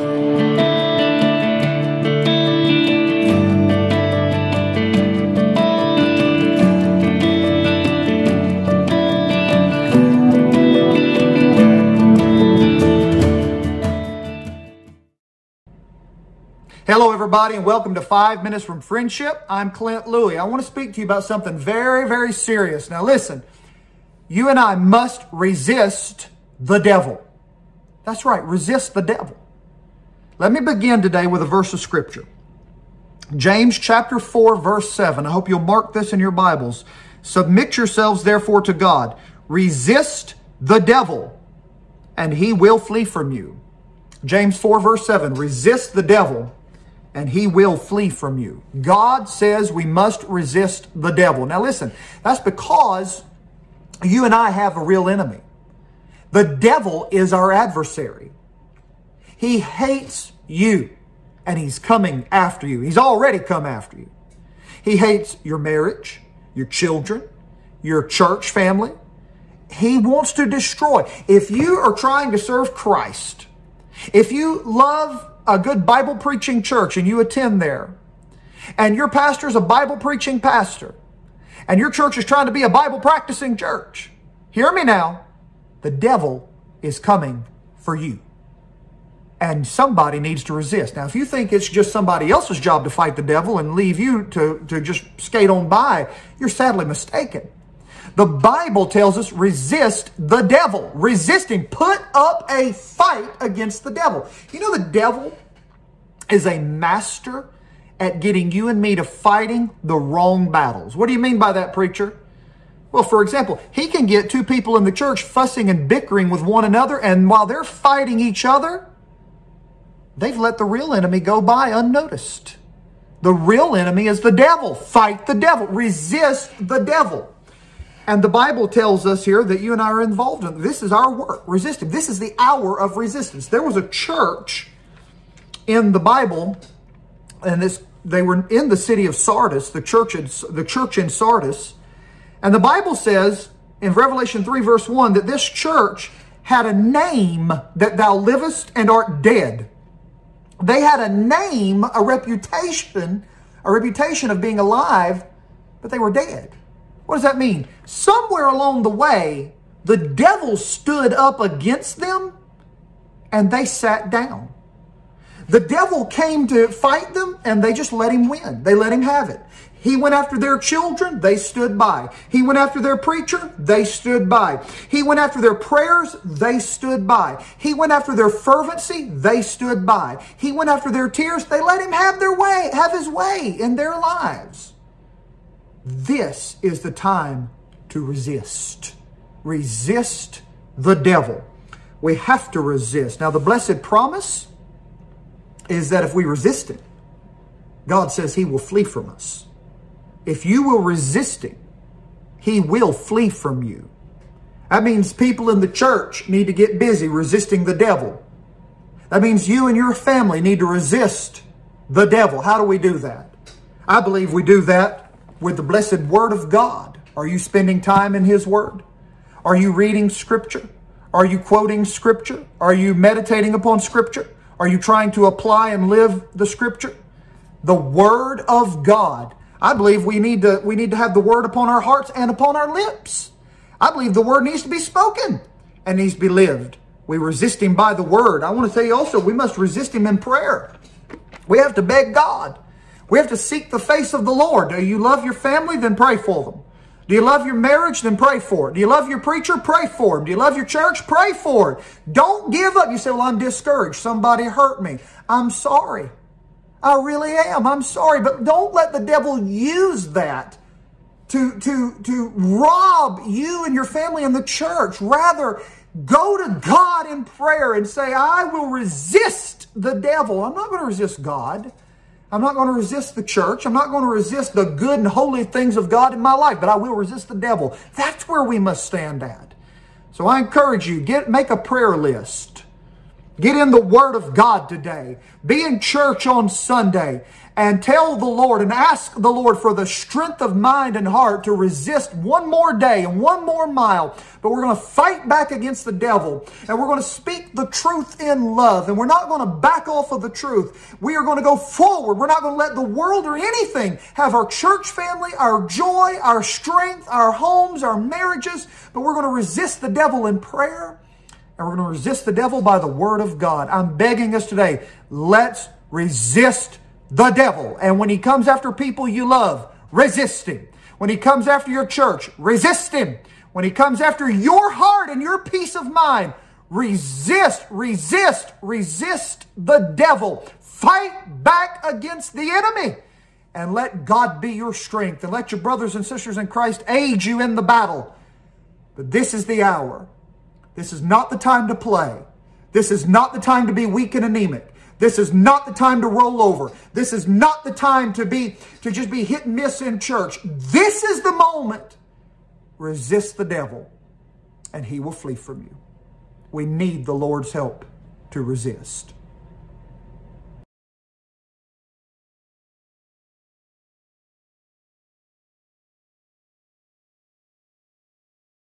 Hello, everybody, and welcome to Five Minutes from Friendship. I'm Clint Louie. I want to speak to you about something very, very serious. Now, listen, you and I must resist the devil. That's right, resist the devil. Let me begin today with a verse of scripture. James chapter 4, verse 7. I hope you'll mark this in your Bibles. Submit yourselves, therefore, to God. Resist the devil, and he will flee from you. James 4, verse 7. Resist the devil and he will flee from you. God says we must resist the devil. Now listen, that's because you and I have a real enemy. The devil is our adversary. He hates you and he's coming after you. He's already come after you. He hates your marriage, your children, your church family. He wants to destroy. If you are trying to serve Christ, if you love a good Bible preaching church and you attend there, and your pastor is a Bible preaching pastor, and your church is trying to be a Bible practicing church, hear me now. The devil is coming for you. And somebody needs to resist. Now, if you think it's just somebody else's job to fight the devil and leave you to, to just skate on by, you're sadly mistaken. The Bible tells us resist the devil. Resist. Put up a fight against the devil. You know, the devil is a master at getting you and me to fighting the wrong battles. What do you mean by that, preacher? Well, for example, he can get two people in the church fussing and bickering with one another, and while they're fighting each other, they've let the real enemy go by unnoticed. The real enemy is the devil. Fight the devil. Resist the devil. And the Bible tells us here that you and I are involved in this is our work, resisting. This is the hour of resistance. There was a church in the Bible, and this they were in the city of Sardis, the church in, the church in Sardis, and the Bible says in Revelation 3 verse 1 that this church had a name that thou livest and art dead. They had a name, a reputation, a reputation of being alive, but they were dead. What does that mean? Somewhere along the way, the devil stood up against them and they sat down. The devil came to fight them and they just let him win. They let him have it. He went after their children, they stood by. He went after their preacher, they stood by. He went after their prayers, they stood by. He went after their fervency, they stood by. He went after their tears, they let him have their way, have his way in their lives. This is the time to resist. Resist the devil. We have to resist. Now, the blessed promise is that if we resist it, God says he will flee from us. If you will resist him, he will flee from you. That means people in the church need to get busy resisting the devil. That means you and your family need to resist the devil. How do we do that? I believe we do that with the blessed Word of God? Are you spending time in His Word? Are you reading Scripture? Are you quoting Scripture? Are you meditating upon Scripture? Are you trying to apply and live the Scripture? The Word of God. I believe we need to we need to have the Word upon our hearts and upon our lips. I believe the Word needs to be spoken and needs to be lived. We resist Him by the Word. I want to tell you also, we must resist Him in prayer. We have to beg God. We have to seek the face of the Lord. Do you love your family? Then pray for them. Do you love your marriage? Then pray for it. Do you love your preacher? Pray for him. Do you love your church? Pray for it. Don't give up. You say, well, I'm discouraged. Somebody hurt me. I'm sorry. I really am. I'm sorry. But don't let the devil use that to, to, to rob you and your family and the church. Rather, go to God in prayer and say, I will resist the devil. I'm not going to resist God. I'm not going to resist the church. I'm not going to resist the good and holy things of God in my life, but I will resist the devil. That's where we must stand at. So I encourage you, get make a prayer list. Get in the Word of God today. Be in church on Sunday and tell the Lord and ask the Lord for the strength of mind and heart to resist one more day and one more mile. But we're going to fight back against the devil and we're going to speak the truth in love and we're not going to back off of the truth. We are going to go forward. We're not going to let the world or anything have our church family, our joy, our strength, our homes, our marriages, but we're going to resist the devil in prayer and we're going to resist the devil by the word of God. I'm begging us today, let's resist the devil. And when he comes after people you love, resist him. When he comes after your church, resist him. When he comes after your heart and your peace of mind, resist, resist, resist the devil. Fight back against the enemy and let God be your strength and let your brothers and sisters in Christ aid you in the battle. But this is the hour. This is not the time to play. This is not the time to be weak and anemic. This is not the time to roll over. This is not the time to be to just be hit and miss in church. This is the moment. Resist the devil and he will flee from you. We need the Lord's help to resist.